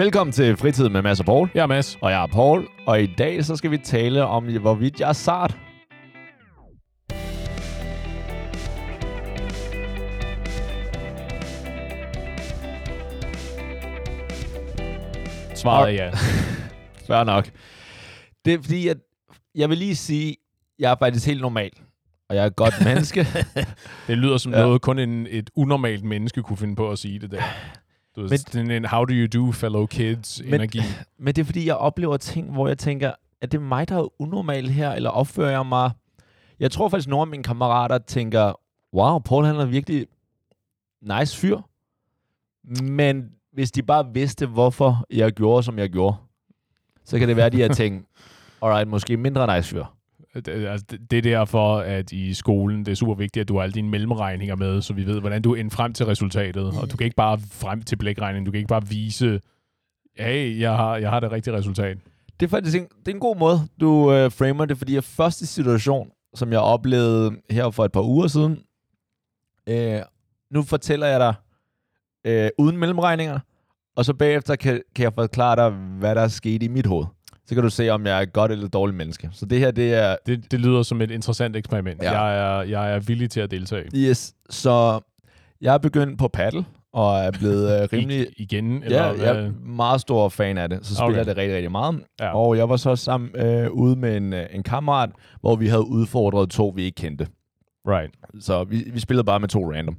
Velkommen til Fritid med Mads og Paul. Jeg er Mads. Og jeg er Paul, og i dag så skal vi tale om, hvorvidt jeg er sart. Svaret er ja. Fair nok. Det er fordi, at jeg vil lige sige, jeg er faktisk helt normal. Og jeg er et godt menneske. Det lyder som ja. noget, kun en, et unormalt menneske kunne finde på at sige det der. Du Men- sådan en how do you do, fellow kids Men- energi. Men det er fordi, jeg oplever ting, hvor jeg tænker, er det mig, der er unormal her, eller opfører jeg mig... Jeg tror faktisk, nogle af mine kammerater tænker, wow, Paul han er virkelig nice fyr. Men hvis de bare vidste, hvorfor jeg gjorde, som jeg gjorde, så kan det være, at de har tænkt, alright, måske mindre nice fyr. Øh, altså, det, er derfor, at i skolen, det er super vigtigt, at du har alle dine mellemregninger med, så vi ved, hvordan du ender frem til resultatet. Og du kan ikke bare frem til blækregningen, du kan ikke bare vise, hey, jeg har, jeg har det rigtige resultat. Det er faktisk en, det er en god måde, du øh, framer det, fordi jeg første situation, som jeg oplevede her for et par uger siden, øh, nu fortæller jeg dig øh, uden mellemregninger, og så bagefter kan, kan jeg forklare dig, hvad der er sket i mit hoved. Så kan du se, om jeg er et godt eller dårligt menneske. Så det her, det er... Det, det lyder som et interessant eksperiment. Ja. Ja. Jeg, er, jeg er villig til at deltage. Yes, så jeg er begyndt på paddle, og er blevet øh, rimelig... I, igen? Ja, Eller, jeg hvad? er meget stor fan af det. Så spiller Okay. jeg det rigtig, rigtig meget. Ja. Og jeg var så sammen øh, ude med en, øh, en kammerat, hvor vi havde udfordret to, vi ikke kendte. Right. Så vi, vi spillede bare med to random.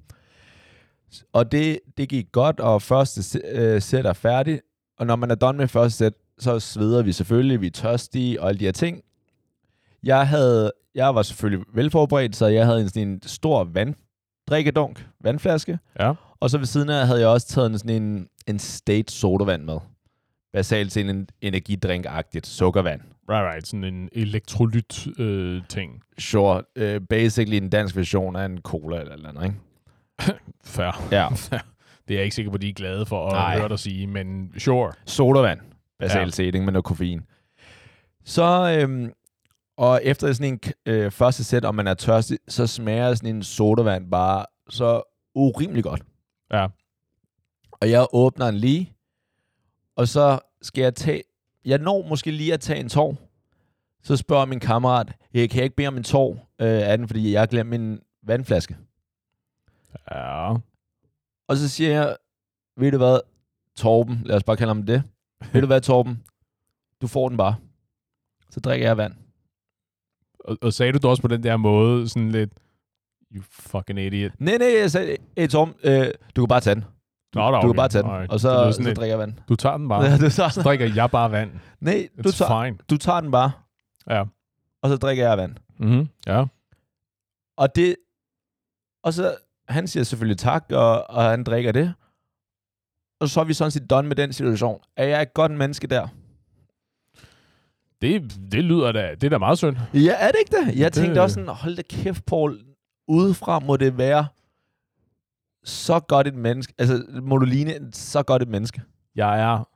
Og det, det gik godt, og første øh, sæt er færdig. Og når man er done med første sæt, så sveder vi selvfølgelig, vi er tørstige og alle de her ting. Jeg, havde, jeg var selvfølgelig velforberedt, så jeg havde en, sådan en stor vanddrikkedunk, vandflaske. Ja. Og så ved siden af havde jeg også taget en, sådan en, en state sodavand med. Basalt til en energidrink-agtigt sukkervand. Right, right. Sådan en elektrolyt-ting. Øh, ting. Sure, uh, basically en dansk version af en cola eller eller andet, ikke? Fair. Ja. Det er jeg ikke sikker på, de er glade for at Nej. høre dig sige, men sure. sodavand, basalt Ja. set, ikke? med noget koffein. Så, øhm, og efter sådan en øh, første sæt, om man er tørstig, så smager sådan en sodavand bare så urimelig godt. Ja. Og jeg åbner den lige, og så skal jeg tage, jeg når måske lige at tage en tår. Så spørger min kammerat, jeg kan jeg ikke bede om en tår øh, af den, fordi jeg har glemt min vandflaske. Ja. Og så siger jeg, ved du hvad, Torben, lad os bare kalde ham det. ved du hvad, Torben, du får den bare. Så drikker jeg vand. Og, og sagde du det også på den der måde, sådan lidt, you fucking idiot. Nej, nej, jeg sagde, hey Torben, øh, du kan bare tage den. Du, Nå, nå, du kan okay. bare tage den, Alright. og Så så, så drikker jeg vand. Du tager den bare. Ja, du, tager Så den. drikker jeg bare vand. Nej, du It's tager, fine. du tager den bare, Ja. og så drikker jeg vand. Mm-hmm. Ja. Og det, og så, han siger selvfølgelig tak, og, og han drikker det. Og så er vi sådan set done med den situation. Er jeg et godt menneske der? Det, det lyder da, det er da meget synd. Ja, er det ikke det? Jeg Det- tænkte også sådan, hold da kæft, Paul. Udefra må det være så godt et menneske. Altså, må du ligne så godt et menneske. Jeg er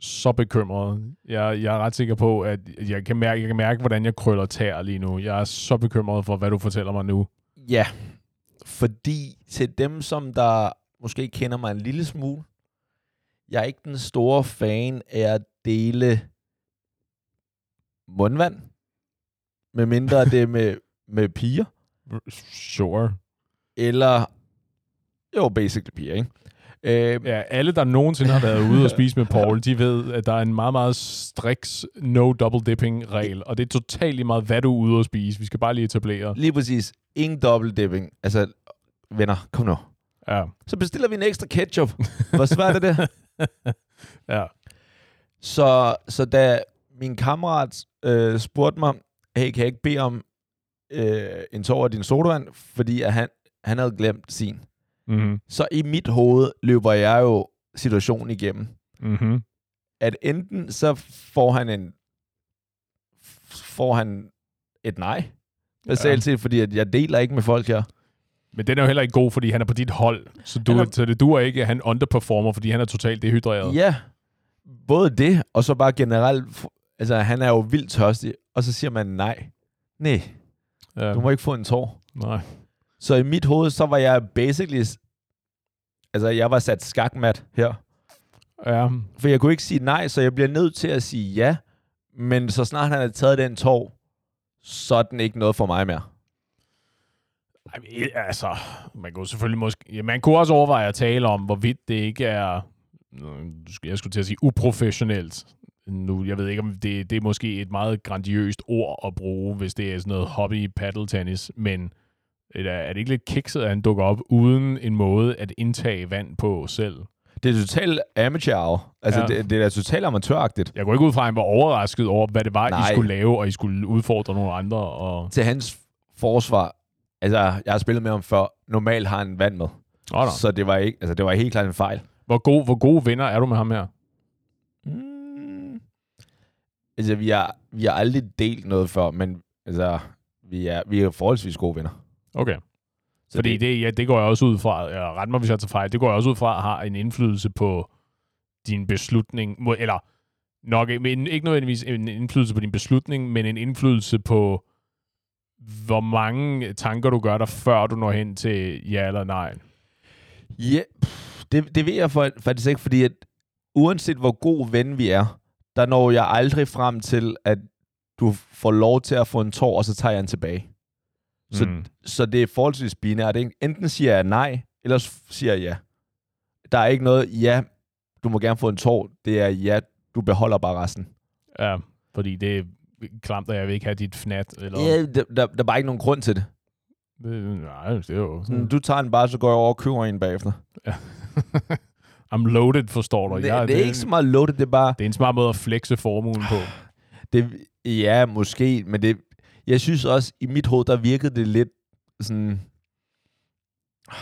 så bekymret. Jeg, jeg er ret sikker på, at jeg kan, mærke, jeg kan mærke, hvordan jeg krøller tær lige nu. Jeg er så bekymret for, hvad du fortæller mig nu. Ja, fordi til dem, som der måske kender mig en lille smule, jeg er ikke den store fan af at dele mundvand, medmindre det er med, med piger, Sure. eller jo, basically piger, ikke? Øh, Ja, alle, der nogensinde har været ude og spise med Paul, de ved, at der er en meget, meget striks no double dipping regel, og det er totalt meget, hvad du er ude at spise. Vi skal bare lige etablere. Lige præcis. Ingen double dipping. Altså, venner, kom nu. Ja. Så bestiller vi en ekstra ketchup. Hvor svært er det? Ja. Så, så da min kammerat øh, spurgte mig, hey, kan jeg ikke bede om øh, en tår af din sodavand, fordi at han, han havde glemt sin. Mm-hmm. Så i mit hoved løber jeg jo situationen igennem. Mm-hmm. At enten så får han en får han et nej. Basalt set, fordi at jeg deler ikke med folk her. Men den er jo heller ikke god, fordi han er på dit hold. Så, du, er- så det duer ikke, at han underperformer, fordi han er totalt dehydreret. Ja, både det, og så bare generelt, altså han er jo vildt tørstig, og så siger man nej. Nej, Ja. du må ikke få en tår. Nej. Så i mit hoved, så var jeg basically, altså jeg var sat skakmat her. Ja. For jeg kunne ikke sige nej, så jeg bliver nødt til at sige ja. Men så snart han har taget den tår, så er den ikke noget for mig mere. Altså, man kunne selvfølgelig måske... Ja, man kunne også overveje at tale om, hvorvidt det ikke er... Jeg skulle til at sige uprofessionelt. Nu, jeg ved ikke, om det, det er måske et meget grandiøst ord at bruge, hvis det er sådan noget hobby paddle tennis, men er, er det ikke lidt kikset, at han dukker op uden en måde at indtage vand på selv? Det er totalt amateur Altså, Ja. det, det er totalt amatøragtigt. Jeg går ikke ud fra, at han var overrasket over, hvad det var, Nej. I skulle lave, og I skulle udfordre nogle andre. Og... Til hans forsvar, altså, jeg har spillet med ham før. Normalt har han vand med. Oh, no. Så det var, ikke, altså, det var helt klart en fejl. hvor, god, hvor gode venner er du med ham her? Mm. Altså, vi har, vi har aldrig delt noget før, men altså, vi er, vi er forholdsvis gode venner. Okay. Så Fordi det, ja, det går jeg også ud fra, ja, ret mig hvis jeg tager fejl, det går jeg også ud fra, har en indflydelse på din beslutning, eller nok men ikke nødvendigvis en indflydelse på din beslutning, men en indflydelse på, hvor mange tanker du gør dig, før du når hen til ja eller nej. Ja, pff, det, det ved jeg for, faktisk ikke, fordi at uanset hvor god ven vi er, der når jeg aldrig frem til, at du får lov til at få en tår, og så tager jeg den tilbage. Så, Mm. så det er forholdsvis binært. Ikke? Enten siger jeg nej, eller siger jeg ja. Der er ikke noget, ja, du må gerne få en tår. Det er ja, du beholder bare resten. Ja, fordi det klamt, og jeg vil ikke have dit fnat. Eller... Ja, der, der, der er bare ikke nogen grund til det. Det, nej, det er jo... Sådan, du tager den bare, så går jeg over og køber en bagefter. I'm loaded, forstår du. Det, jeg, det er ikke så meget loaded, det er bare... det er en smart måde at flexe formuen på. Det, ja, måske, men det, jeg synes også, i mit hoved, der virkede det lidt sådan...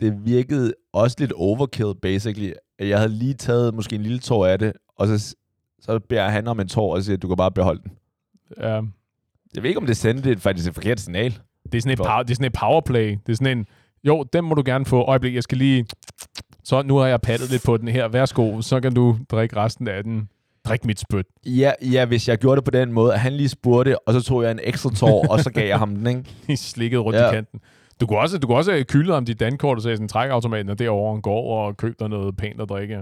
Det virkede også lidt overkill, basically. Jeg havde lige taget måske en lille tår af det, og så, så beder han om en tår, og siger, du kan bare beholde den. Ja. Jeg ved ikke, om det sendte et, faktisk et forkert signal. Det er sådan et, power, det er sådan et powerplay. Det er sådan en, jo, den må du gerne få. Øjeblik, jeg skal lige... Så nu har jeg pattet lidt på den her. Værsgo, så kan du drikke resten af den. Drik mit spyt. Ja, ja, hvis jeg gjorde det på den måde, at han lige spurgte, og så tog jeg en ekstra tår, og så gav jeg ham den, ikke? I slikket rundt Ja. i kanten. Du kunne også, du kunne også have kyldet om dit dankort og sagde sådan, trækautomaten er derovre, gå over og køb dig noget pænt at drikke.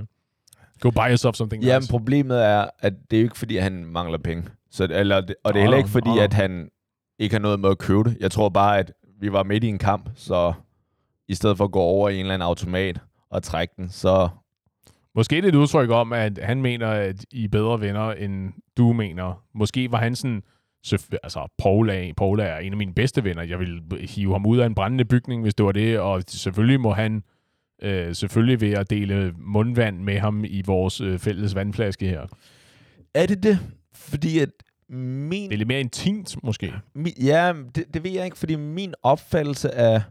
Go buy yourself something Jamen, nice. problemet er, at det er jo ikke, fordi han mangler penge. Så, eller, og det er heller ikke, fordi at han ikke har noget med at købe det. Jeg tror bare, at vi var midt i en kamp, så i stedet for at gå over i en eller anden automat og trække den, så... Måske er det et udtryk om, at han mener, at I er bedre venner, end du mener. Måske var han sådan, altså Paul er, Paul er en af mine bedste venner. Jeg vil hive ham ud af en brændende bygning, hvis det var det, og selvfølgelig må han øh, selvfølgelig ved at dele mundvand med ham i vores øh, fælles vandflaske her. Er det det? Fordi at min... Det er lidt mere intimt, måske. min ja, det, det ved jeg ikke, fordi min opfattelse af,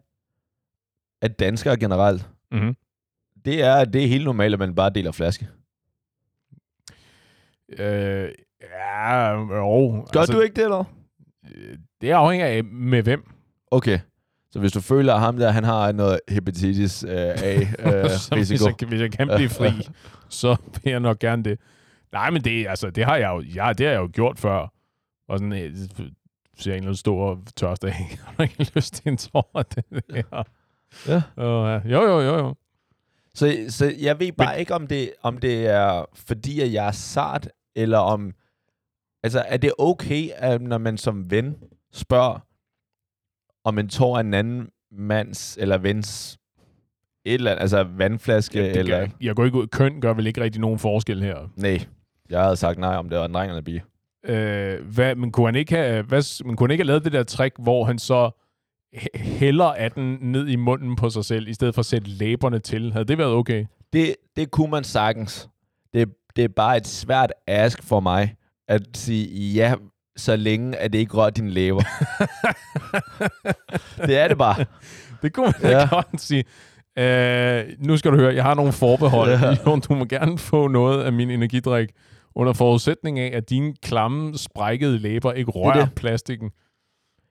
af danskere generelt, Mm-hmm. det er, at det er helt normalt, at man bare deler flaske. Øh, ja, jo. Gør altså, du ikke det, eller? øh, Det afhænger af med hvem. Okay. Så hvis du føler, at ham der, han har noget hepatitis øh, så hvis, A-risiko, jeg, hvis jeg kan blive fri, så vil jeg nok gerne det. Nej, men det, altså, det har jeg jo, ja, det har jeg jo gjort før. Og sådan, øh, ser en eller anden stor tørste af. Har ikke lyst til en tår det der? Ja. Uh, jo, jo, jo, jo. Så, så jeg ved bare Men, ikke, om det, om det er fordi, at jeg er sart, eller om... Altså, er det okay, at når man som ven spørger, om en tår af en anden mands eller vens et eller andet, altså vandflaske, Ja, det eller... gør, jeg går ikke ud. Køn gør vel ikke rigtig nogen forskel her. Nej, jeg havde sagt nej, om det var en dreng eller en pige. Øh, hvad, men, kunne han ikke have, hvad, men kunne han ikke have lavet det der trick, hvor han så hæ- hælder af den ned i munden på sig selv, i stedet for at sætte læberne til? Havde det været okay? Det, det kunne man sagtens. Det, det er bare et svært ask for mig, at sige ja, så længe at det ikke rører din læber. det er det bare. Det kunne man ja. Godt sige. Øh, nu skal du høre, jeg har nogle forbehold. Ja. Jo, du må gerne få noget af min energidrik, under forudsætning af, at dine klamme, sprækkede læber ikke rører det. plastikken.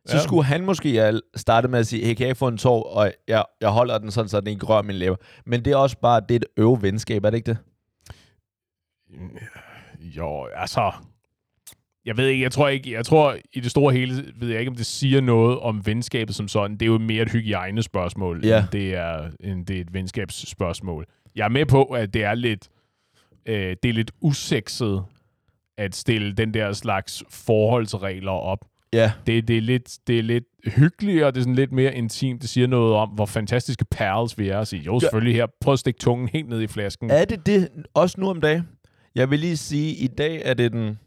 Så Ja. skulle han måske have startet med at sige, hey, kan jeg få en tår, og jeg, jeg holder den sådan, så den ikke rører min læber. Men det er også bare, det er et øve venskab, er det ikke det? Jo, altså... Jeg ved ikke, jeg tror ikke, jeg tror i det store hele, ved jeg ikke, om det siger noget om venskabet som sådan. Det er jo mere et hygiejnespørgsmål, Ja. end, det er, end det er et venskabsspørgsmål. Jeg er med på, at det er lidt øh, det er lidt usekset at stille den der slags forholdsregler op. Ja. Det, det, er lidt, det er lidt hyggeligere, det er sådan lidt mere intimt. Det siger noget om, hvor fantastiske pals vi er sige, jo, selvfølgelig her, prøv at stikke tungen helt ned i flasken. Er det det også nu om dagen? Jeg vil lige sige, i dag er det den et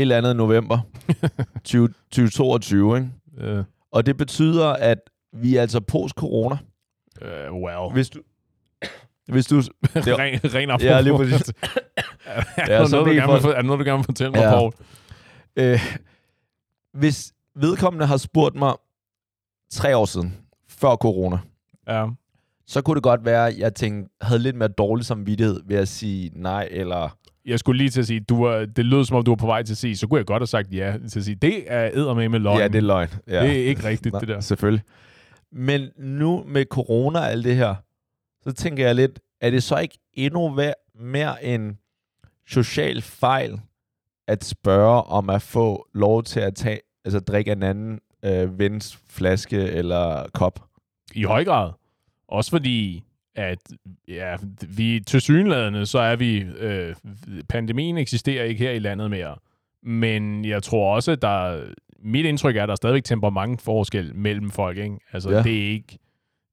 eller andet november 20, 2022, ikke? Uh, Og det betyder, at vi er altså post-corona. uh, well. Hvis du... Hvis du... Det er, ren, ren apropos. Ja, lige præcis. er, Ja, der så noget, du gerne vil, for- er noget, du gerne vil fortælle mig, Ja. Paul? øh, hvis vedkommende har spurgt mig tre år siden, før corona, Ja. så kunne det godt være, at jeg tænkte, havde lidt mere dårlig samvittighed ved at sige nej, eller... Jeg skulle lige til at sige, du var, det lød som om, du var på vej til at sige, så kunne jeg godt have sagt ja. Til at sige, det er eddermame med løgn. Ja, det er løgn. Ja. det er ikke rigtigt, Nej, det der. Selvfølgelig. Men nu med corona og alt det her, så tænker jeg lidt, er det så ikke endnu mere en social fejl at spørge om at få lov til at tage, altså drikke en anden øh, vens flaske eller kop? I høj grad. Også fordi, at ja, vi til synlædende, så er vi, øh, pandemien eksisterer ikke her i landet mere. Men jeg tror også, at der, mit indtryk er, at der er stadigvæk temperamentforskel mellem folk. Ikke? Altså, ja. det, er ikke,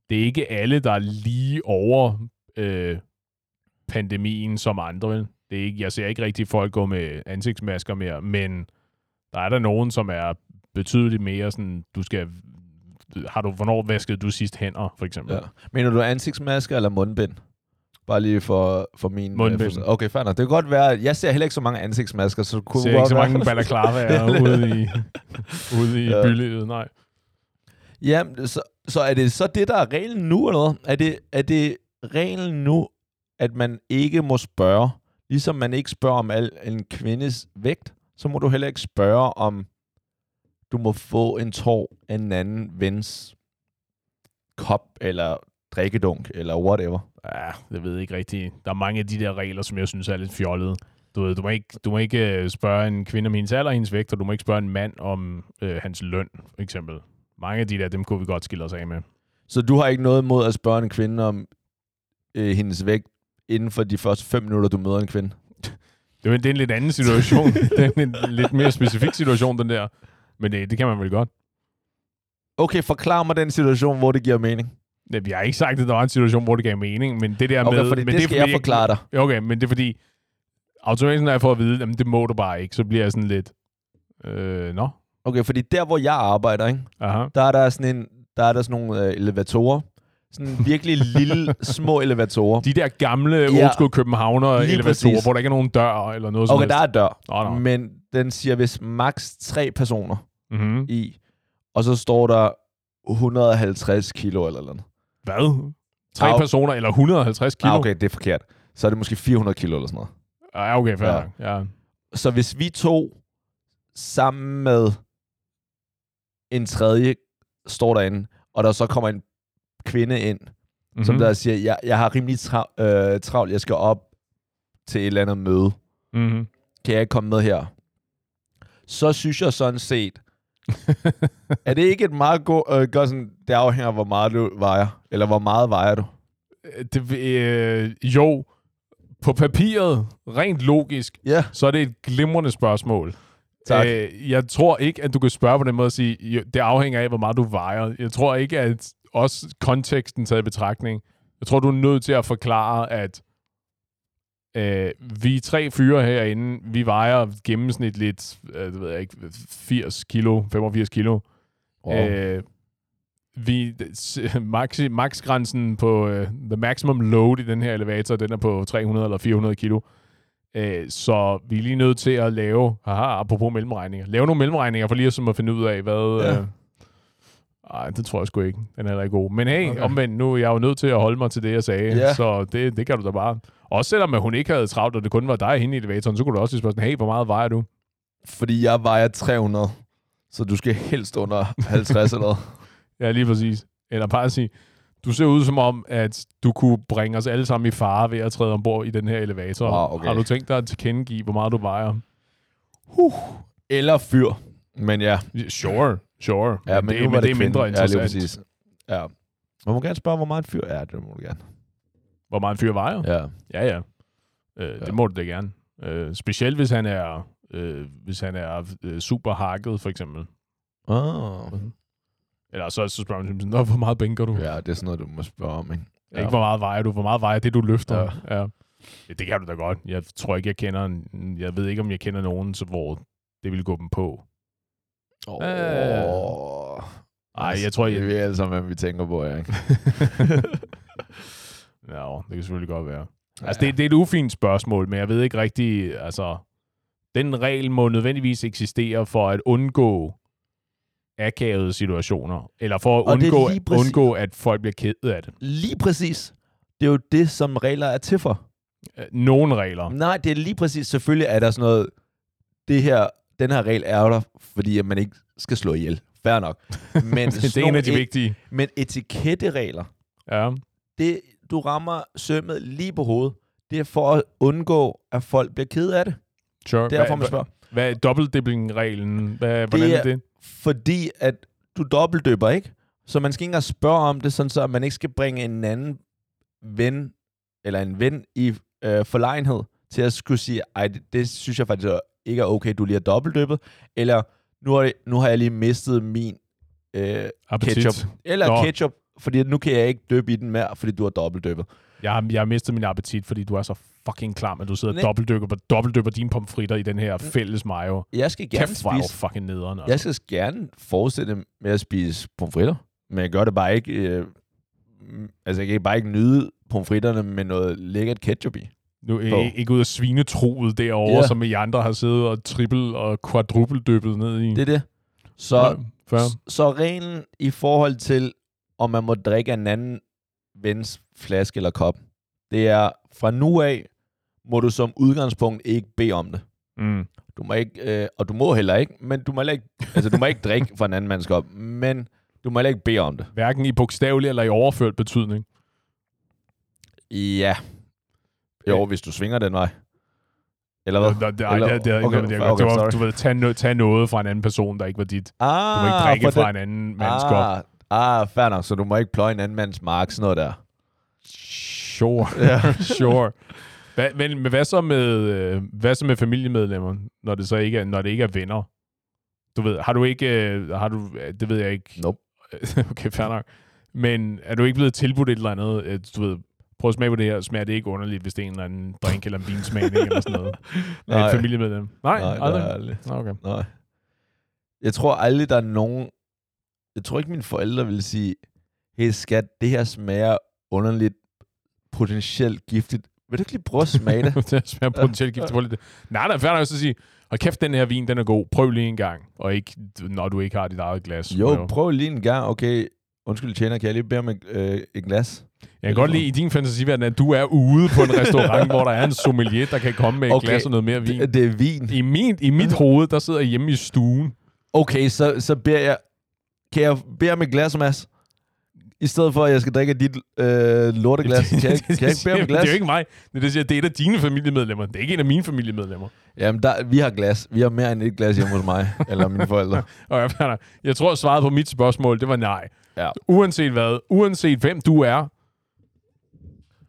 det er ikke alle, der er lige over øh, pandemien som andre. Vel? Det er ikke, jeg ser ikke rigtig folk gå med ansigtsmasker mere, men der er der nogen, som er betydeligt mere sådan, du skal har du, hvornår vaskede du sidst hænder, for eksempel? Ja. Mener du ansigtsmasker eller mundbind? Bare lige for, for min... Mundbind. øh, okay, fair nok. Det kan godt være, jeg ser heller ikke så mange ansigtsmasker, så kunne ser ikke så mange balaclavaer ude i, ude i ja. bylivet, nej. Ja, så, så er det så det, der er reglen nu, eller noget? Er det, er det reglen nu, at man ikke må spørge, ligesom man ikke spørger om al, en kvindes vægt, så må du heller ikke spørge om, du må få en tår af en anden vens kop, eller drikkedunk, eller whatever. Ja, det ved jeg ikke rigtigt. Der er mange af de der regler, som jeg synes er lidt fjollede. Du, ved, du, må ikke, du må ikke øh, spørge en kvinde om hendes alder og hendes vægt, og du må ikke spørge en mand om øh, hans løn, for eksempel. Mange af de der, dem kunne vi godt skille os af med. Så du har ikke noget mod at spørge en kvinde om øh, hendes vægt inden for de første fem minutter, du møder en kvinde? Det er, det er en lidt anden situation. det er en lidt mere specifik situation, den der. Men det, det kan man vel godt. Okay, forklar mig den situation, hvor det giver mening. Vi har ikke sagt, at der var en situation, hvor det gav mening, men det der Okay, med... fordi men det skal jeg fordi, forklare dig. Okay, men det er fordi, automatisk når jeg får at vide, at det må du bare ikke, så bliver jeg sådan lidt, øh, nå, Okay, fordi der, hvor jeg arbejder, ikke, aha. der er der sådan en, der er der sådan nogle øh, elevatorer. Sådan virkelig lille, små elevatorer. De der gamle, Ja, old school københavner lige elevatorer, præcis. hvor der ikke er nogen dør eller noget Okay, der er dør, Nå, nå. men den siger hvis maks tre personer Mm-hmm. i, og så står der 150 kilo eller noget. Hvad? Tre Au. personer eller 150 kilo? Ah, okay, det er forkert. Så er det måske 400 kilo eller sådan noget. Ja, okay, fair ja. ja. Så hvis vi to sammen med en tredje står derinde, og der så kommer en kvinde ind, Mm-hmm. som der siger, jeg, jeg har rimelig tra- øh, travlt, jeg skal op til et eller andet møde. Mm-hmm. Kan jeg ikke komme med her? Så synes jeg sådan set, er det ikke et meget godt, øh, godt sådan, det afhænger af, hvor meget du vejer, eller hvor meget vejer du? det, øh, jo, på papiret, rent logisk, Ja, så er det et glimrende spørgsmål. Tak. Øh, jeg tror ikke, at du kan spørge på den måde og sige, det afhænger af, hvor meget du vejer. Jeg tror ikke, at også konteksten taget i betragtning. Jeg tror, du er nødt til at forklare, at øh, vi tre fyre herinde, vi vejer gennemsnitligt, øh, ved jeg ikke, 80 kilo, 85 kilo. wow. Øh, vi, max, maxgrænsen på uh, the maximum load i den her elevator, den er på 300 eller 400 kilo. Uh, så vi er lige nødt til at lave, haha, apropos mellemregninger, lave nogle mellemregninger for lige at, som at finde ud af, hvad... Ja. Uh, ej, det tror jeg sgu ikke. Den er heller ikke god. Men hey, Okay. omvendt, nu er jeg jo nødt til at holde mig til det, jeg sagde. Ja. Så det, det kan du da bare. Også selvom at hun ikke havde travlt, og det kun var dig henne i elevatoren, så kunne du også spørge sådan, hey, hvor meget vejer du? Fordi jeg vejer 300, så du skal helst under 50 eller noget. Ja, lige præcis. Eller bare at sige, du ser ud som om, at du kunne bringe os alle sammen i fare ved at træde ombord i den her elevator. Wow, okay. Har du tænkt dig at tilkendegive, hvor meget du vejer? Eller fyr. Men ja, Sure, sure. ja men, det, nu var men det, det er mindre kvinde. interessant. Ja, lige præcis. Ja. Man må gerne spørge, hvor meget et fyr er. Det må du gerne. Hvor meget en fyr vejer? Ja. Ja, ja. Øh, Ja. Det må du da gerne. Øh, specielt hvis han er, øh, hvis han er øh, super hakket, for eksempel. Oh. Eller så, så spørger man, Nå, hvor meget bænker du? Ja, det er sådan noget, du må spørge om, ikke? Ja. Ikke hvor meget vejer du, hvor meget vejer det, du løfter. Ja. Ja. Ja. ja. det kan du da godt. Jeg tror ikke, jeg kender, en- jeg ved ikke, om jeg kender nogen, så, hvor det ville gå dem på. Åh. Øh. Ej, jeg tror, jeg- Det er alle sammen, hvad vi tænker på, ja, ikke? ja, det kan selvfølgelig godt være. Altså, det, det er et ufint spørgsmål, men jeg ved ikke rigtig, altså, den regel må nødvendigvis eksistere for at undgå akavede situationer, eller for at Og det undgå, præcis- undgå, at folk bliver ked af det. Lige præcis. Det er jo det, som regler er til for. Øh, Nogle regler. Nej, det er lige præcis. Selvfølgelig er der sådan noget... Det her, den her regel er der, fordi at man ikke skal slå ihjel. Fair nok. Men, det er en af de nogle vigtige. et- Men etiketteregler, Ja. det, du rammer sømmet lige på hovedet. Det er for at undgå, at folk bliver ked af det. Sure. Derfor man spørger. hvad er dobbeltdipping-reglen? Hvad, hvordan er- er det? Fordi at du dobbeltdøber, ikke? Så man skal ikke engang spørge om det, sådan så at man ikke skal bringe en anden ven, eller en ven i øh, forlegenhed, til at skulle sige, ej, det, det synes jeg faktisk ikke er okay, du lige har dobbeltdøbet, eller nu har, nu har jeg lige mistet min øh, Appetit. ketchup. Eller Nå. ketchup, fordi nu kan jeg ikke døbe i den mere, fordi du har dobbeltdøbet. Jeg har, jeg har mistet min appetit, fordi du er så fucking klam, at du sidder og dobbeltdykker, dobbeltdypper dine pomfritter i den her fælles mayo. Jeg skal gerne Kæft, spise, fucking nederen. altså. jeg skal gerne fortsætte med at spise pomfritter, men jeg gør det bare ikke, øh, mm, altså jeg kan bare ikke nyde pomfritterne med noget lækkert ketchup i. Nu er. I ikke ud af svinetroet derovre, ja. som I andre har siddet og trippel og quadruple-dyppet ned i. Det er det. Så, Ja, så, reglen i forhold til, om man må drikke en anden vens flaske eller kop, det er fra nu af, må du som udgangspunkt ikke bede om det. Mm. Du må ikke, øh, og du må heller ikke, men du må heller ikke, altså du må ikke drikke fra en anden mands kop, men du må heller ikke bede om det. Hverken i bogstavelig eller i overført betydning. Ja. Jo, hvis du svinger den vej. Eller hvad? Det, det, det, Eller- det, det, det, okay, det, det, okay, det var, sorry. du ved, tage, tage noget fra en anden person, der ikke var dit. Ah, Du må ikke drikke for fra den- en anden mands kop. ah, ah, fair nok, så du må ikke pløje en anden mands mark, sådan noget der. Sure, Ja. sure. Hva, men, men hvad så med øh, hvad så med familiemedlemmer, når det så ikke er, når det ikke er venner? Du ved, har du ikke øh, har du det ved jeg ikke. Nope. okay, fair nok. Men er du ikke blevet tilbudt et eller andet, øh, du ved, prøv at smage på det her, smager det ikke underligt, hvis det er en eller anden drink eller en vinsmagning eller sådan noget? Nej. et familiemedlem? Nej, Nej, aldrig. er aldrig. Okay. Nej. Jeg tror aldrig, der er nogen... Jeg tror ikke, mine forældre vil sige, hey skat, det her smager underligt, potentielt giftigt. Vil du ikke lige prøve at smage det? det smager potentielt giftigt på lidt. Nej, der er så at sige, og kæft, den her vin, den er god. Prøv lige en gang. Og ikke, når du ikke har dit eget glas. jo, prøv lige en gang. Okay, undskyld tjener, kan jeg lige bede om et, øh, et glas? Jeg kan godt lide i din fantasiverden, at du er ude på en restaurant, hvor der er en sommelier, der kan komme med et Okay, glas og noget mere vin. Det, det er vin. I, min, I mit hoved, der sidder jeg hjemme i stuen. Okay, så, så beder jeg... Kan jeg bede om et glas, Mads? I stedet for, at jeg skal drikke dit øh, lorteglas. Kan jeg, kan jeg ikke bede om et glas? Det er jo ikke mig. Det er, det, det er et af dine familiemedlemmer. Det er ikke en af mine familiemedlemmer. Jamen, der, vi har glas. Vi har mere end et glas hjemme hos mig, eller mine forældre. Og jeg, tror, svaret på mit spørgsmål, det var nej. Ja. Uanset hvad, uanset hvem du er,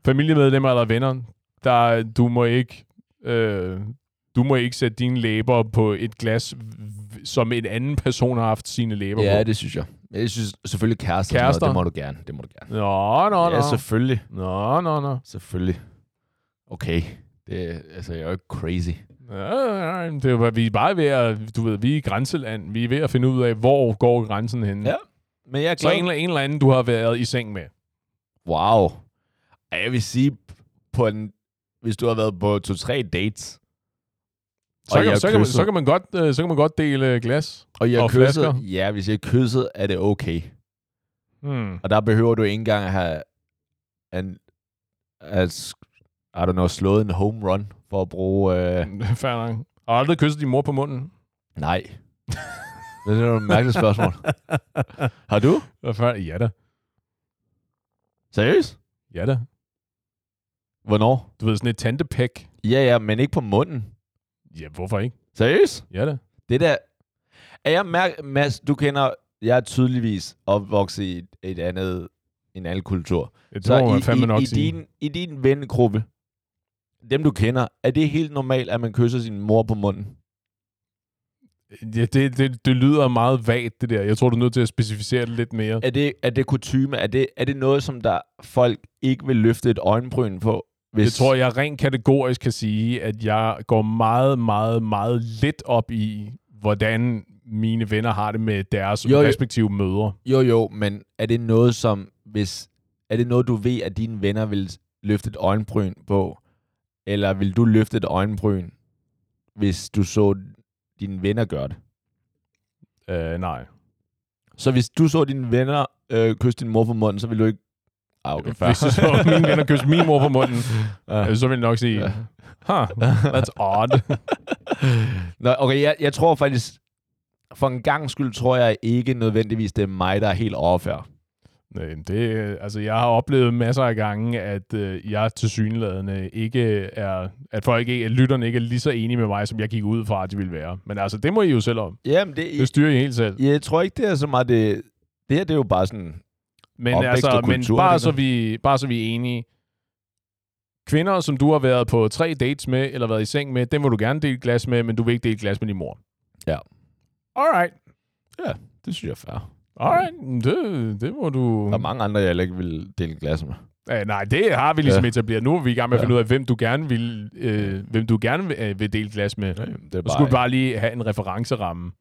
familiemedlemmer eller venner, der, du må ikke... Øh, du må ikke sætte dine læber på et glas, som en anden person har haft sine læber Ja, på. det synes jeg. Jeg synes selvfølgelig kærester. Kærester? Noget, det må du gerne. Det må du gerne. Nå, nå, nå. Ja, selvfølgelig. Nå, nå, nå. Selvfølgelig. Okay. Det, altså, jeg er jo ikke crazy. Ja, ja, det er vi er bare ved at, du ved, vi er i grænseland. Vi er ved at finde ud af, hvor går grænsen hen. Ja. Men jeg Så en, eller- en eller anden, du har været i seng med. Wow. Jeg vil sige, på en, hvis du har været på to-tre dates, Så, kan, så, kan, man, så, kan man godt, øh, så kan man godt dele glas. og jeg Og kysset, flasker. ja, hvis jeg kysset, er det okay. Hmm. Og der behøver du ikke engang at have en, at, I don't know, slået en home run for at bruge... Øh, Fair nok. Og aldrig kysset din mor på munden. nej. det er et mærkeligt spørgsmål. Har du? Ja da. Seriøst? Ja da. Hvornår? Du ved, sådan et tantepæk. Ja, ja, men ikke på munden. Ja, hvorfor ikke? Seriøst? Ja da. Det der... Er jeg mærke, Mads, du kender... Jeg er tydeligvis opvokset i et, et andet, en anden kultur. Det Så man i, fandme i, nok i, sige. din, i din vennegruppe, dem du kender, er det helt normalt, at man kysser sin mor på munden? Ja, det, det, det lyder meget vagt, det der. Jeg tror, du er nødt til at specificere det lidt mere. Er det, er det kutume? Er det, er det noget, som der folk ikke vil løfte et øjenbryn på? Hvis... Jeg tror, jeg rent kategorisk kan sige, at jeg går meget, meget, meget lidt op i, hvordan mine venner har det med deres jo, respektive mødre. Jo, jo, men er det noget, som hvis er det noget, du ved, at dine venner vil løfte et øjenbryn på? Eller vil du løfte et øjenbryn, hvis du så dine venner gøre det? Uh, nej. Så hvis du så dine venner øh, kysse din mor på munden, så vil du ikke... Ah, okay, fair. Hvis du så mine venner kysse min mor på munden, uh. så vil jeg nok sige, huh, that's odd. Nå, okay, jeg, jeg tror faktisk, for en gang skyld tror jeg ikke nødvendigvis, det er mig, der er helt overfærd. Nej, det, altså, jeg har oplevet masser af gange, at øh, jeg til synlædende ikke er, at folk ikke, at lytterne ikke er lige så enige med mig, som jeg gik ud fra, at de ville være. Men altså, det må I jo selv om. Jamen, det, det styrer I helt selv. Jeg tror ikke, det er så meget det. Det her, det er jo bare sådan men, altså, men bare, så vi, bare så vi er enige. Kvinder, som du har været på tre dates med, eller været i seng med, dem må du gerne dele glas med, men du vil ikke dele glas med din mor. Ja. Alright. Ja, det synes jeg er fair. Alright, det, det må du... Der er mange andre, jeg ikke vil dele glas med. Ja, nej, det har vi ligesom ja. etableret. Nu er vi i gang med at finde ud af, hvem du gerne vil, øh, hvem du gerne vil, øh, vil dele glas med. Ja, det er bare, skulle du bare lige have en referenceramme.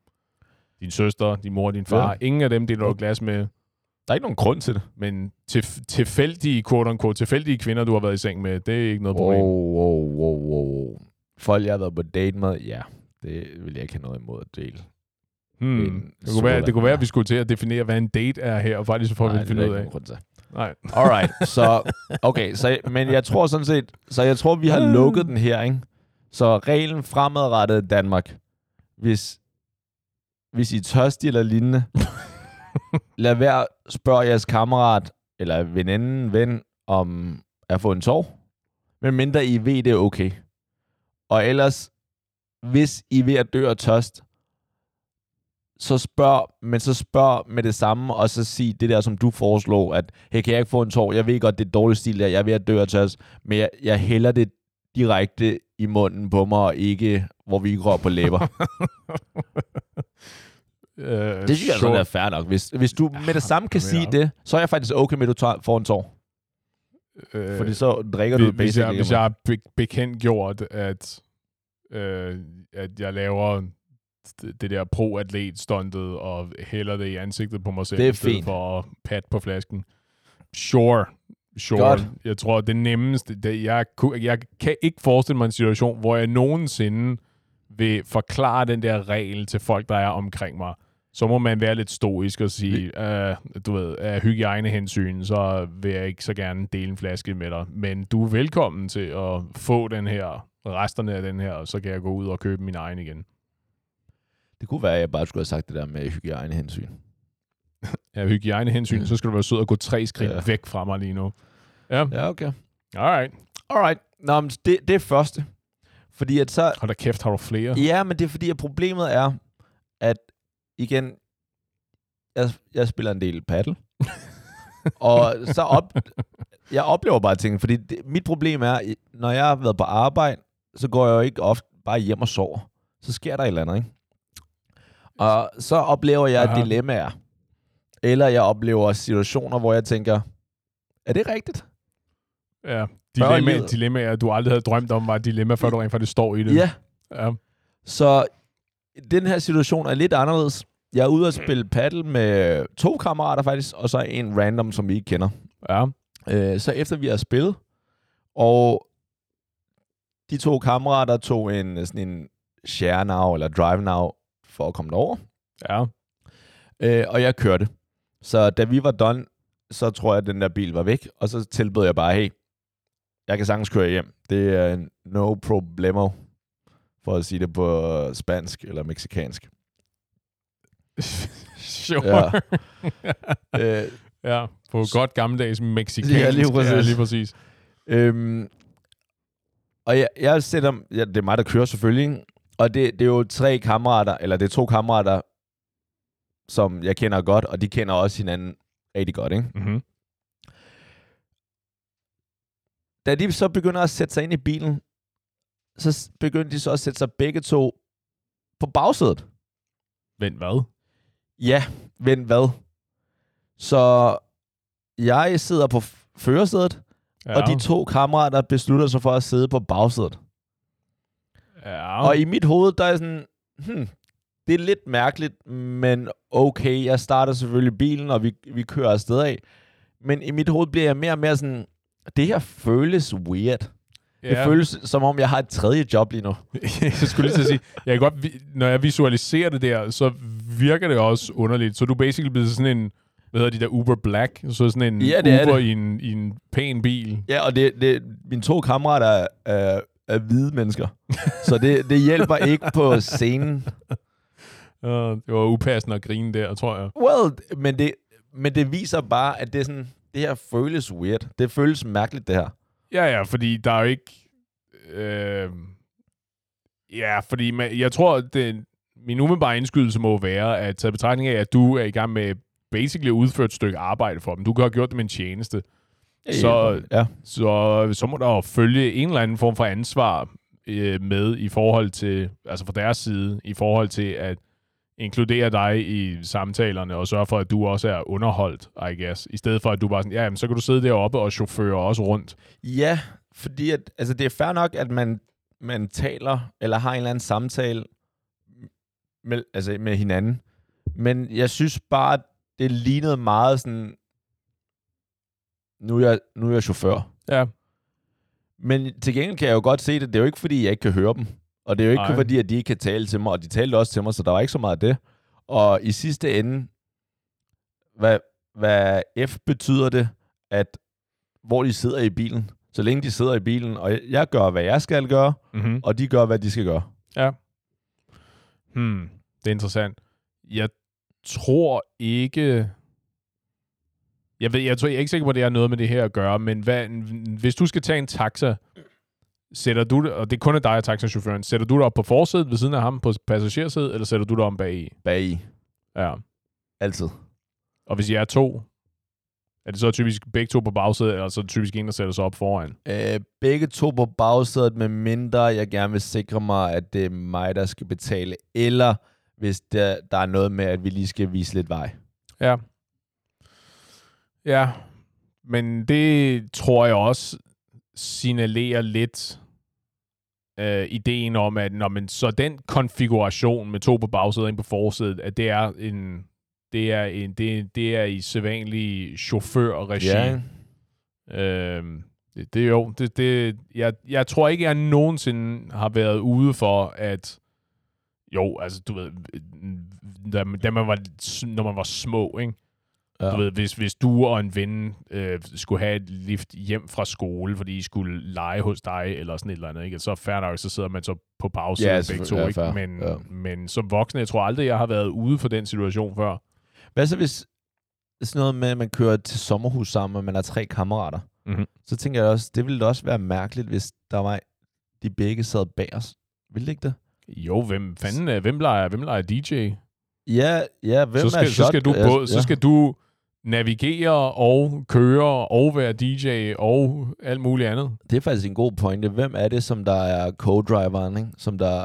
Din søster, din mor, din far. Ja. Ingen af dem deler du glas med. Der er ikke nogen grund til det. Men til, tilfældige, quote unquote, tilfældige kvinder, du har været i seng med, det er ikke noget problem. Wow, wow, wow, wow. Folk, jeg har været på date med, ja, det vil jeg ikke have noget imod at dele. Hmm. Det, kunne være, det kunne være, at vi skulle til at definere, hvad en date er her, og faktisk får vi finde ud af. Nej. Alright, så, okay, så, men jeg tror sådan set, så jeg tror, vi har hmm. lukket den her, ikke? Så reglen fremadrettet Danmark, hvis, hvis I er tørstige eller lignende, lad være spørge jeres kammerat, eller veninden, ven, om at få en sov, men mindre I ved, det er okay. Og ellers, hvis I er ved at dø af tørst, så spørg, men så spørg med det samme, og så sig det der, som du foreslår, at, hey, kan jeg ikke få en tår? Jeg ved godt, det er dårlig stil der, jeg er ved at dø af tørst, men jeg, jeg hælder det direkte i munden på mig, og ikke, hvor vi ikke på læber. uh, det synes jeg sure. er fair nok. Hvis, hvis du med det samme kan sige det, så er jeg faktisk okay med, at du tager, får en tår. Uh, Fordi så drikker du hvis jeg, hvis jeg har bekendt gjort, at, uh, at jeg laver det der pro-atlet-stuntet og hælder det i ansigtet på mig selv, det er fint. for at pat på flasken. Sure. Sure. Godt. Jeg tror, det nemmeste... Det, jeg, jeg kan ikke forestille mig en situation, hvor jeg nogensinde vil forklare den der regel til folk, der er omkring mig. Så må man være lidt stoisk og sige, uh, du ved, af hygiejnehensyn, så vil jeg ikke så gerne dele en flaske med dig. Men du er velkommen til at få den her, resterne af den her, og så kan jeg gå ud og købe min egen igen. Det kunne være, at jeg bare skulle have sagt det der med hygiejnehensyn. ja, hygiejnehensyn, ja. så skal du være sød og gå tre skridt ja. væk fra mig lige nu. Ja, ja okay. Alright. Alright. Nå, men det, det er første. Fordi at så... Hold da kæft, har du flere? Ja, men det er fordi, at problemet er, at igen, jeg, jeg spiller en del paddle. og så op, jeg oplever bare ting, fordi det, mit problem er, når jeg har været på arbejde, så går jeg jo ikke ofte bare hjem og sover. Så sker der et eller andet, ikke? Og så oplever jeg Aha. dilemmaer. Eller jeg oplever situationer, hvor jeg tænker, er det rigtigt? Ja, dilemma, dilemmaer, du aldrig havde drømt om, var et dilemma, før du rent faktisk står i det. Ja. ja. Så den her situation er lidt anderledes. Jeg er ude at spille paddle med to kammerater faktisk, og så en random, som vi ikke kender. Ja. Øh, så efter vi har spillet, og de to kammerater tog en, sådan en share now, eller drive now, for at komme over. Ja. Øh, og jeg kørte. Så da vi var done, så tror jeg, at den der bil var væk, og så tilbød jeg bare, hey, jeg kan sagtens køre hjem. Det er no problemo, for at sige det på spansk eller meksikansk. Sure. Ja. øh, ja, på godt gammeldags meksikansk. Ja, lige præcis. Ja, lige præcis. Øhm, og jeg, jeg sætter, ja, det er mig, der kører selvfølgelig, og det, det er jo tre kammerater, eller det er to kammerater, som jeg kender godt, og de kender også hinanden rigtig godt, ikke? Mm-hmm. Da de så begynder at sætte sig ind i bilen, så begyndte de så at sætte sig begge to på bagsædet. Vent, hvad? Ja, vent hvad? Så jeg sidder på førersædet, ja. og de to kammerater beslutter sig for at sidde på bagsædet. Ja. Og i mit hoved, der er sådan, hmm, det er lidt mærkeligt, men okay, jeg starter selvfølgelig bilen, og vi, vi kører afsted af. Men i mit hoved bliver jeg mere og mere sådan, det her føles weird. Ja. Det føles som om, jeg har et tredje job lige nu. jeg skulle lige til at sige, jeg kan godt, når jeg visualiserer det der, så virker det også underligt. Så er du basically blevet sådan en, hvad hedder de der Uber Black, så sådan en Ja, det er Uber det. I, en, i en pæn bil. Ja, og det, det, mine to kammerater er, er, er hvide mennesker. så det, det hjælper ikke på scenen. Uh, det var upassende at grine der, tror jeg. Well, men det, men det viser bare, at det, er sådan, det her føles weird. Det føles mærkeligt, det her. Ja, ja, fordi der er jo ikke... Øh, ja, fordi man, jeg tror, det, min umiddelbare indskydelse må være, at tage betragtning af, at du er i gang med basically at udføre et stykke arbejde for dem. Du kan have gjort det med en tjeneste. Så- ja. Så, så må der jo følge en eller anden form for ansvar øh, med i forhold til, altså fra deres side, i forhold til at inkludere dig i samtalerne og sørge for, at du også er underholdt, I guess. I stedet for, at du bare sådan, ja, jamen, så kan du sidde deroppe og chaufføre også rundt. Ja, fordi at, altså det er fair nok, at man, man taler, eller har en eller anden samtale med, altså med hinanden. Men jeg synes bare, det lignede meget sådan, nu er jeg, nu er jeg chauffør. Ja. Men til gengæld kan jeg jo godt se det. Det er jo ikke, fordi jeg ikke kan høre dem. Og det er jo ikke, Nej. fordi at de ikke kan tale til mig. Og de talte også til mig, så der var ikke så meget af det. Og i sidste ende, hvad, hvad F betyder det, at hvor de sidder i bilen. Så længe de sidder i bilen, og jeg- gør, hvad jeg skal gøre, Mm-hmm. og de gør, hvad de skal gøre. Hmm, det er interessant. Jeg tror ikke... Jeg ved, jeg, tror, jeg er ikke sikker på, at det har noget med det her at gøre, men hvad, hvis du skal tage en taxa, sætter du og det kun er dig og taxachaufføren, sætter du dig op på forsædet ved siden af ham på passagersædet, eller sætter du dig om bag i? Bag i. Ja. Altid. Og hvis I er to, er det så typisk begge to på bagsædet, eller så er det typisk en, der sætter sig op foran? Øh, begge to på bagsædet, med mindre jeg gerne vil sikre mig, at det er mig, der skal betale. Eller hvis der, der er noget med, at vi lige skal vise lidt vej. Ja. Ja, men det tror jeg også signalerer lidt øh, ideen om, at når man, så den konfiguration med to på bagsædet og en på forsædet, at det er en det er, en, det, det er i sædvanlig chaufførregi. Ja, Øhm, det, det er jo, det, det, jeg, jeg tror ikke, jeg nogensinde har været ude for, at jo, altså du ved, da, da man var, når man var små, ikke? Ja. Du ved, hvis, hvis du og en ven øh, skulle have et lift hjem fra skole, fordi I skulle lege hos dig, eller sådan et eller andet, ikke? så fair nok, så sidder man så på pause Ja, begge to. Ja, ikke? Men, Ja. men som voksne, jeg tror aldrig, jeg har været ude for den situation før. Hvad så hvis sådan noget med, at man kører til sommerhus sammen, og man er tre kammerater? Mhm. Så tænker jeg også, det ville da også være mærkeligt, hvis der var de begge sad bag os. Ville det ikke det? Jo, hvem fanden, hvem leger, hvem leger DJ? Ja, ja, hvem så skal, er så skal du shot- både, så skal du navigere og køre og være DJ og alt muligt andet. Det er faktisk en god pointe. Hvem er det, som der er co-driveren, ikke? Som der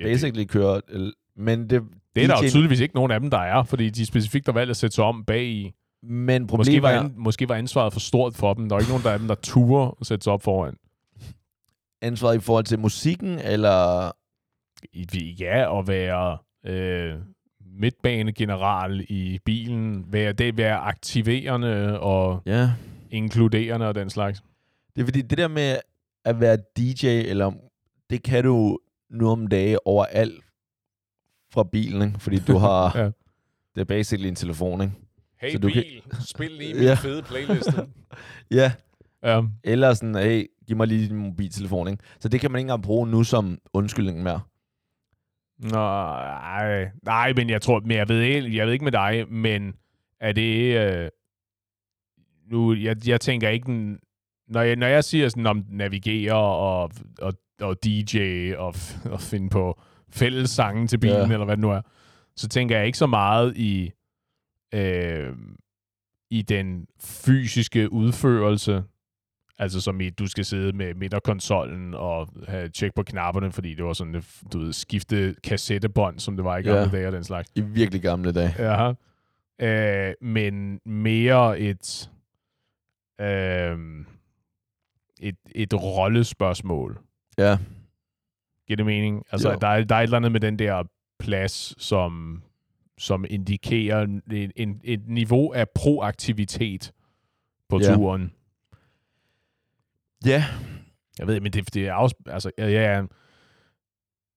Ja, det, basically kører... el- Men det, det er der jo tydeligvis ikke nogen af dem, der er, fordi de specifikt har valgt at sætte sig om bag i. Men Måske problemet var, er, måske var ansvaret for stort for dem. Der er ikke nogen der af dem, der turer at sætte sig op foran. ansvaret i forhold til musikken, eller... Ja, at være øh, midtbanegeneral i bilen, være, det være aktiverende og Ja, inkluderende og den slags. det er fordi, det der med at være DJ, eller det kan du nu om dage overalt fra bilen, ikke? Fordi du har... Ja. Det er basically en telefon, ikke? Hey Så du kan- spil lige min Ja. fede playliste. Ja, ja. eller sådan, hey, giv mig lige din mobiltelefon, ikke? Så det kan man ikke engang bruge nu som undskyldning mere. Nej, nej, men jeg tror, men jeg ved, ikke- jeg ved ikke med dig, men er det, øh, nu, jeg, jeg tænker ikke, når jeg, når jeg siger sådan om navigere og, og, og DJ og, og finde på fælles sange til bilen, ja. eller hvad det nu er, så tænker jeg ikke så meget i, øh, i den fysiske udførelse. Altså som i, du skal sidde med midterkonsollen og have tjek på knapperne, fordi det var sådan, et, du ved, skifte kassettebånd, som det var i gamle Ja. dage og den slags. I virkelig gamle dage. Ja. Øh, men mere et, øh, et, et rollespørgsmål. Ja. Giver det mening? Altså, Jo. der er, der er et eller andet med den der plads, som, som indikerer en, en, et niveau af proaktivitet på Ja. turen. Ja. Jeg ved, men det, det er også, altså, ja, ja,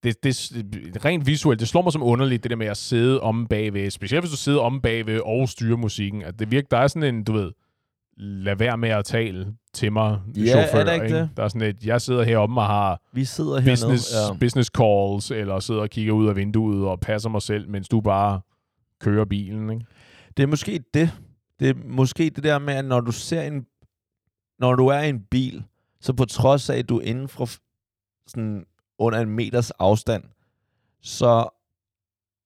det, det, rent visuelt, det slår mig som underligt, det der med at sidde om bagved, specielt hvis du sidder om bagved og styrer musikken, at det virker, der er sådan en, du ved, lad være med at tale til mig, Ja, chauffør, er der ikke det? Der er sådan et, jeg sidder heromme og har Vi sidder hernede. business, Ja. business calls, eller sidder og kigger ud af vinduet og passer mig selv, mens du bare kører bilen, ikke? Det er måske det. Det er måske det der med, at når du ser en... Når du er i en bil, så på trods af, at du er inden for sådan under en meters afstand, så,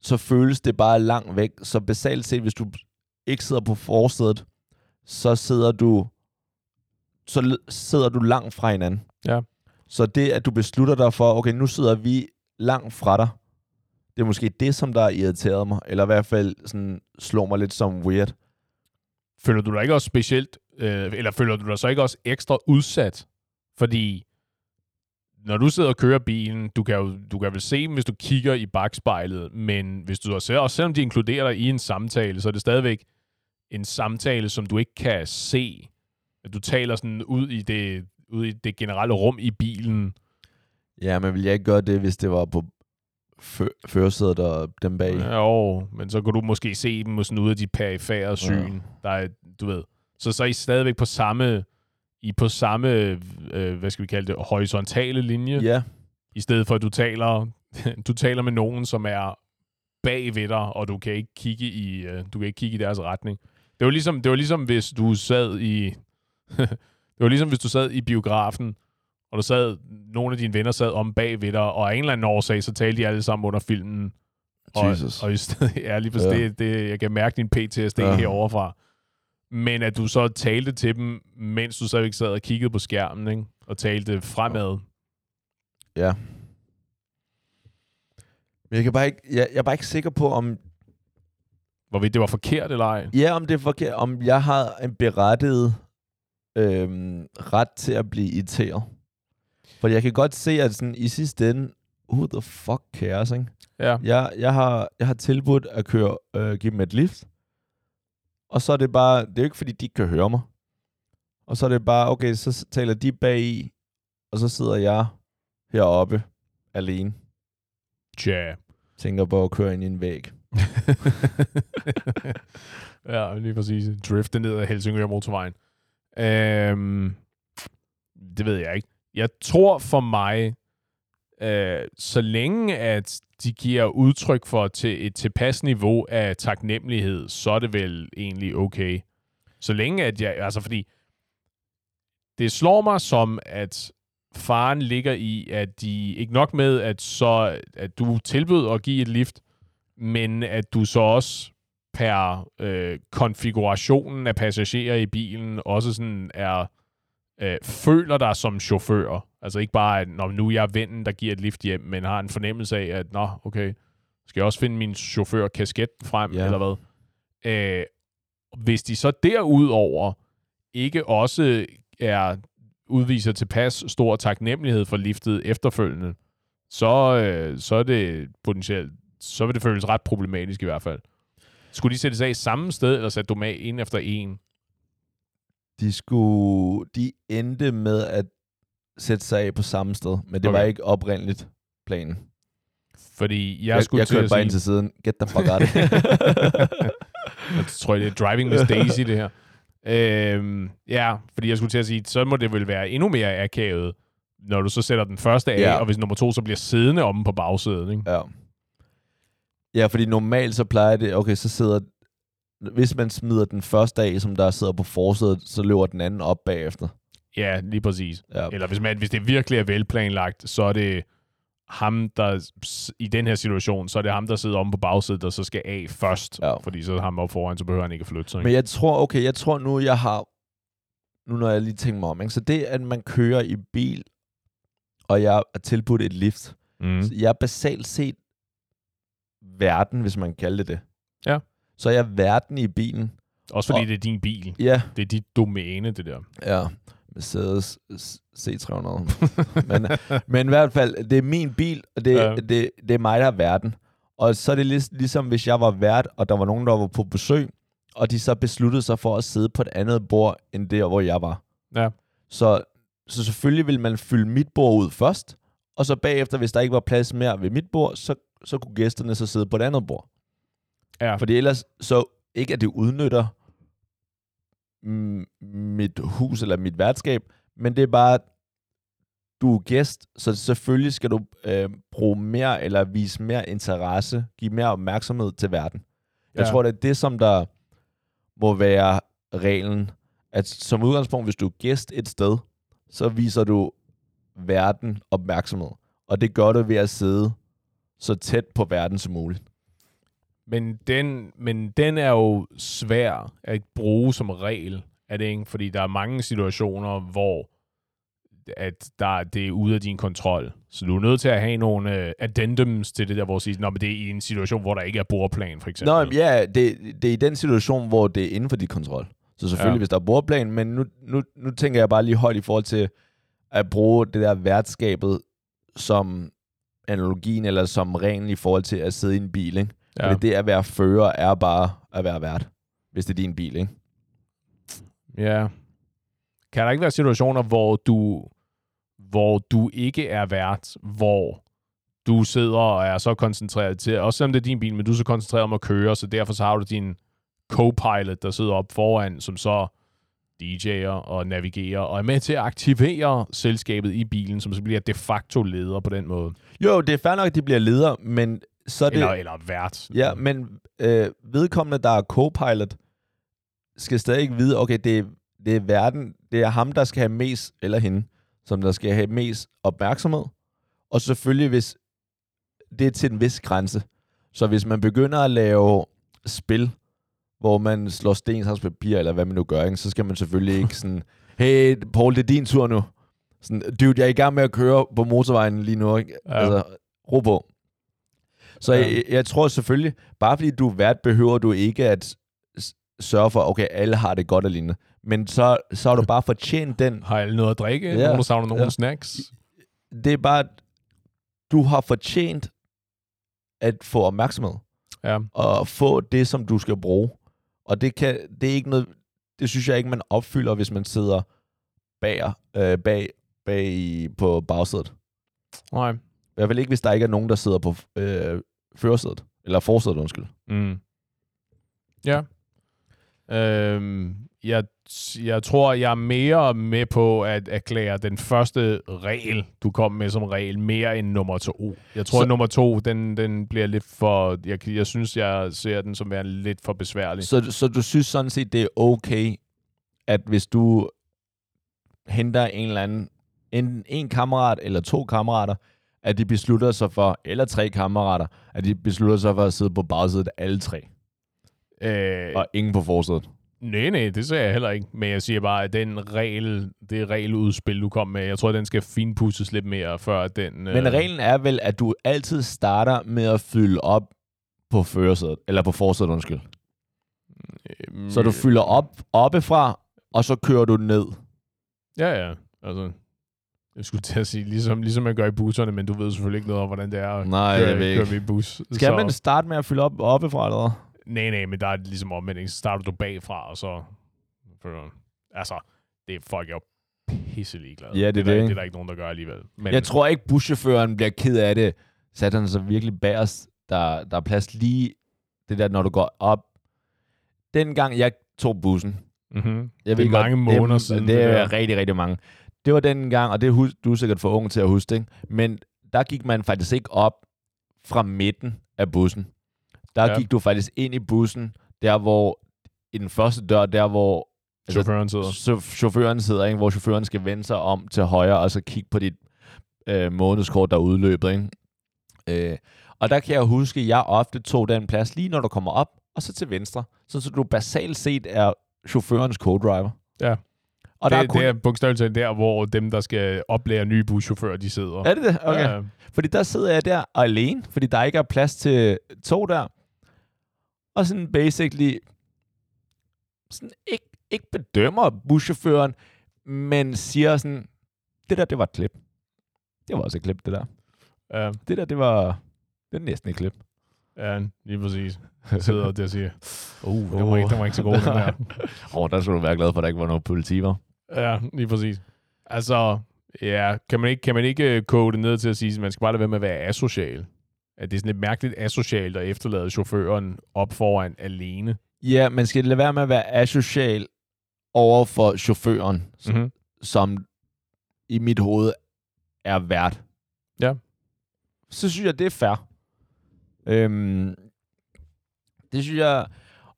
så føles det bare langt væk. Så basalt set, hvis du ikke sidder på forsædet, så sidder du så sidder du langt fra hinanden. Ja. Så det, at du beslutter dig for, okay, nu sidder vi langt fra dig, det er måske det, som der har irriteret mig, eller i hvert fald sådan, slår mig lidt som weird. Føler du dig ikke også specielt, øh, eller føler du dig så ikke også ekstra udsat? Fordi når du sidder og kører bilen, du kan jo du kan vel se dem, hvis du kigger i bagspejlet, men hvis du også, også selvom de inkluderer dig i en samtale, så er det stadigvæk en samtale, som du ikke kan se. At du taler sådan ud i det, ud i det generelle rum i bilen. Ja, men vil jeg ikke gøre det, hvis det var på fø- førersædet og dem bag? Ja, jo, men så kan du måske se dem sådan ud af de perifære syn. Der er, du ved. Så så er I stadigvæk på samme, I på samme, øh, hvad skal vi kalde det, horisontale linje, Ja, i stedet for at du taler, du taler med nogen, som er bag ved dig, og du kan ikke kigge i, øh, du kan ikke kigge i deres retning. Det var ligesom, det var ligesom hvis du sad i, det var ligesom hvis du sad i biografen, og der sad, nogle af dine venner sad om bag ved dig, og af en eller anden årsag, så talte de alle sammen under filmen, og, Jesus. og i stedet, ja, lige præcis, Ja. det, det, jeg kan mærke din PTSD Ja. ja. Men at du så talte til dem, mens du stadigvæk sad og kiggede på skærmen, ikke? og talte fremad. ja. Men jeg, kan bare ikke, jeg, jeg er bare ikke sikker på, om, Hvorvidt det var forkert eller ej. ja, om det er forkert, om jeg har en berettiget øhm, ret til at blive irriteret. For jeg kan godt se, at sådan, i sidste ende, who the fuck cares, ikke? Ja. Jeg, jeg, har, jeg har tilbudt at køre, øh, give dem et lift. Og så er det bare, det er jo ikke fordi, de ikke kan høre mig. Og så er det bare, okay, så taler de bag i, og så sidder jeg heroppe alene. Tja. Tænker på at køre ind i en væg. ja, lige præcis. Drifte ned ad Helsingør motorvejen. Øhm, det ved jeg ikke. Jeg tror for mig, øh, så længe at de giver udtryk for til et tilpas niveau af taknemmelighed, så er det vel egentlig okay. Så længe at jeg, altså fordi, det slår mig som, at faren ligger i, at de ikke nok med, at så at du tilbød at give et lift, men at du så også per øh, konfigurationen af passagerer i bilen også sådan er øh, føler dig som chauffør. Altså ikke bare, at når nu er jeg vennen, der giver et lift hjem, men har en fornemmelse af, at nå, okay, skal jeg også finde min chauffør kasket frem, Ja. eller hvad? Øh, hvis de så derudover ikke også er udviser tilpas stor taknemmelighed for liftet efterfølgende, så, øh, så er det potentielt, så vil det føles ret problematisk i hvert fald. Skulle de sætte sig af samme sted, eller satte du med en efter en? De, skulle, de endte med at sætte sig af på samme sted, men det okay. var ikke oprindeligt planen. Fordi jeg, Jeg, skulle jeg til kørte bare sige, ind til siden. Get the fuck out jeg tror, det er Driving Miss Daisy, det her. Øhm, ja, fordi jeg skulle til at sige, så må det vel være endnu mere akavet, når du så sætter den første af, ja. og hvis nummer to så bliver siddende omme på bagsædet, ikke? Ja. Ja, fordi normalt så plejer det, okay, så sidder, hvis man smider den første af, som der sidder på forsædet, så løber den anden op bagefter. Ja, lige præcis. Ja, Eller hvis, man, hvis det virkelig er velplanlagt, så er det ham, der i den her situation, så er det ham, der sidder omme på bagsædet, der så skal af først. Ja. Fordi så er ham op foran, så behøver han ikke at flytte sig. men Ikke? jeg tror, okay, jeg tror nu, jeg har nu når jeg lige tænker mig om, ikke? så det, at man kører i bil, og jeg er tilbudt et lift, Mm. jeg er basalt set verden, hvis man kan kalde det det. Ja. Så er jeg verden i bilen. Også fordi Og- det er din bil. Ja, Det er dit domæne, det der. ja. Mercedes C300. men, men i hvert fald, det er min bil, og det, Ja. det, det er mig, der er verden. Og så er det lig, ligesom, hvis jeg var vært, og der var nogen, der var på besøg, og de så besluttede sig for at sidde på et andet bord, end der, hvor jeg var. Ja. Så, så selvfølgelig vil man fylde mit bord ud først, og så bagefter, hvis der ikke var plads mere ved mit bord, så, så kunne gæsterne så sidde på et andet bord. Ja. Fordi ellers, så ikke at det udnytter mit hus eller mit værtskab, men det er bare, du er gæst, så selvfølgelig skal du øh, bruge mere eller vise mere interesse, give mere opmærksomhed til verden. Jeg Ja. tror, det er det, som der må være reglen. At som udgangspunkt, hvis du er gæst et sted, så viser du verden opmærksomhed. Og det gør du ved at sidde så tæt på verden som muligt. Men den, men den er jo svær at bruge som regel, er det ikke? Fordi der er mange situationer, hvor at der, det er ude af din kontrol. Så du er nødt til at have nogle uh, addendums til det der, hvor du siger, men det er i en situation, hvor der ikke er bordplan, for eksempel. Nå, ja, det, det er i den situation, hvor det er inden for dit kontrol. Så selvfølgelig, ja. hvis der er bordplan, men nu, nu, nu tænker jeg bare lige højt i forhold til at bruge det der værtskabet som analogien, eller som reglen i forhold til at sidde i en bil, ikke? Ja. Fordi det at være fører er bare at være vært, hvis det er din bil, ikke? Ja. Kan der ikke være situationer, hvor du, hvor du ikke er vært, hvor du sidder og er så koncentreret til, også selvom det er din bil, men du er så koncentreret om at køre, så derfor så har du din co-pilot, der sidder op foran, som så DJ'er og navigerer, og er med til at aktivere selskabet i bilen, som så bliver de facto leder på den måde. Jo, det er fair nok, at de bliver leder, men så er det... Eller, eller vært. Ja, men øh, vedkommende, der er co-pilot, skal stadig ikke vide, okay, det er, det er verden, det er ham, der skal have mest, eller hende, som der skal have mest opmærksomhed. Og selvfølgelig, hvis det er til en vis grænse. Så hvis man begynder at lave spil, hvor man slår sten, saks, papir, eller hvad man nu gør, ikke, så skal man selvfølgelig ikke sådan, hey, Paul, det er din tur nu. Sådan, dude, jeg er i gang med at køre på motorvejen lige nu. Ikke? Ja. Altså, ro på. Så Ja. jeg, jeg tror selvfølgelig, bare fordi du er vært, behøver du ikke at sørge for, okay, alle har det godt og lignende. Men så, så har du bare fortjent den. Har alle noget at drikke? Ja. Nogen, der savner nogle Ja. snacks? Det er bare, du har fortjent at få opmærksomhed. Ja. Og få det, som du skal bruge. Og det, kan, det er ikke noget, det synes jeg ikke, man opfylder, hvis man sidder bag, øh, bag, bag på bagsædet. Nej. I hvert fald ikke, hvis der ikke er nogen, der sidder på øh, førersædet. Eller forsædet, undskyld. Mm. Ja. Øhm, jeg, jeg tror, jeg er mere med på at erklære den første regel, du kom med som regel, mere end nummer to. Jeg tror, Så- at nummer to, den, den bliver lidt for... Jeg, jeg synes, jeg ser den som værende lidt for besværlig. Så, så du synes sådan set, det er okay, at hvis du henter en eller anden, en, en kammerat eller to kammerater, at de beslutter sig for, eller tre kammerater, at de beslutter sig for at sidde på bagsædet alle tre, Øh, og ingen på forsædet. nej, nej, det ser jeg heller ikke. Men jeg siger bare, at den regel, det regeludspil, du kom med, jeg tror, den skal finpudses lidt mere, før den... Men reglen er vel, at du altid starter med at fylde op på førersædet, eller på forsædet, undskyld. øh, Så du fylder op oppefra, og så kører du ned. Ja, ja. Altså, jeg skulle til at sige, ligesom, ligesom man gør i busserne, men du ved selvfølgelig ikke noget om, hvordan det er at Nej, køre, jeg ved køre ikke. ved bus. Skal så... man starte med at fylde op oppefra, eller hvad? Nej, nej, men der er ligesom omvendt. Så starter du bagfra, og så... Altså, det er folk er jo pisse ligeglade. Ja, det er det, er det, der, ikke? det er der ikke nogen, der gør alligevel. Men, Jeg tror ikke, buschaufføren bliver ked af det. Satte han sig virkelig bagerst. Der, der er plads lige det der, når du går op. Dengang jeg tog bussen. mm-hmm. Jeg det er mange godt, måneder det, siden. Det, det er der. rigtig, rigtig mange. Det var den gang, og det hus, du er sikkert for ung til at huske, ikke? men der gik man faktisk ikke op fra midten af bussen. Der Ja. gik du faktisk ind i bussen, der hvor, i den første dør, der hvor altså, Chaufføren sidder. så chaufføren sidder, ikke? hvor chaufføren skal vende sig om til højre, og så kigge på dit øh, månedskort, der er udløbet. Ikke? Øh, og der kan jeg huske, at jeg ofte tog den plads lige når du kommer op, og så til venstre. Så, så du basalt set er chaufførens co-driver. Ja. Og det, der er kun... det er bogstaveligt der, hvor dem, der skal oplære nye buschauffører, de sidder. Er det det? Okay. Ja, Fordi der sidder jeg der alene, fordi der ikke er plads til to der. Og sådan basically sådan ikke, ikke bedømmer buschaufføren, men siger sådan, det der, det var et klip. Det var også et klip, det der. ja, Det der, det var, det er næsten et klip. ja, lige præcis. Jeg sidder der og siger, uh, den var ikke, den var ikke så god, den der. Åh, oh, der skulle du være glad for, at der ikke var noget politi, var. Ja, lige præcis. Altså, ja, kan man ikke, kan man ikke øh, koge det ned til at sige, at man skal bare lade være med at være asocial? At det er sådan lidt mærkeligt asocialt at efterlade chaufføren op foran alene. Ja, man skal lade være med at være asocial over for chaufføren, som, Mm-hmm. som i mit hoved er vært. Ja. Så synes jeg, det er fair. Øhm, det synes jeg...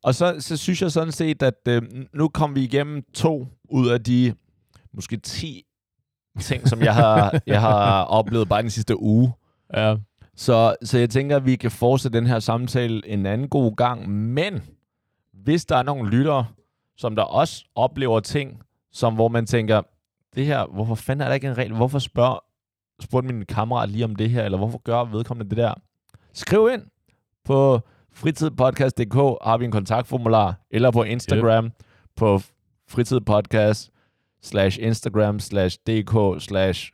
Og så, så synes jeg sådan set, at øh, nu kom vi igennem to ud af de måske 10 ting, som jeg har, jeg har oplevet bare den sidste uge. Ja. Så, så jeg tænker, at vi kan fortsætte den her samtale en anden god gang. Men hvis der er nogle lyttere, som der også oplever ting, som hvor man tænker, det her, hvorfor fanden er der ikke en regel? Hvorfor spørger, spurgte min kammerat lige om det her, eller hvorfor gør vedkommende det der? Skriv ind på fritidpodcast.dk, har vi en kontaktformular, eller på Instagram, yep. på fritidpodcast slash Instagram slash dk slash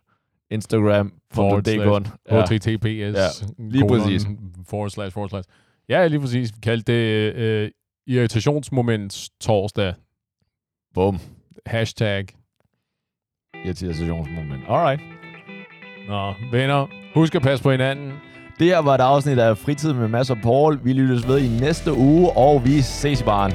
Instagram Forward dk. HTTPS. Ja, lige præcis. Forward slash, forward slash. Ja, lige præcis. Vi kaldte det øh, irritationsmoment torsdag. Bum. Hashtag. Irritationsmoment. Alright. Nå, venner. Husk at passe på hinanden. Det her var et afsnit af Fritid med Mads og Paul. Vi lyttes ved i næste uge, og vi ses i baren.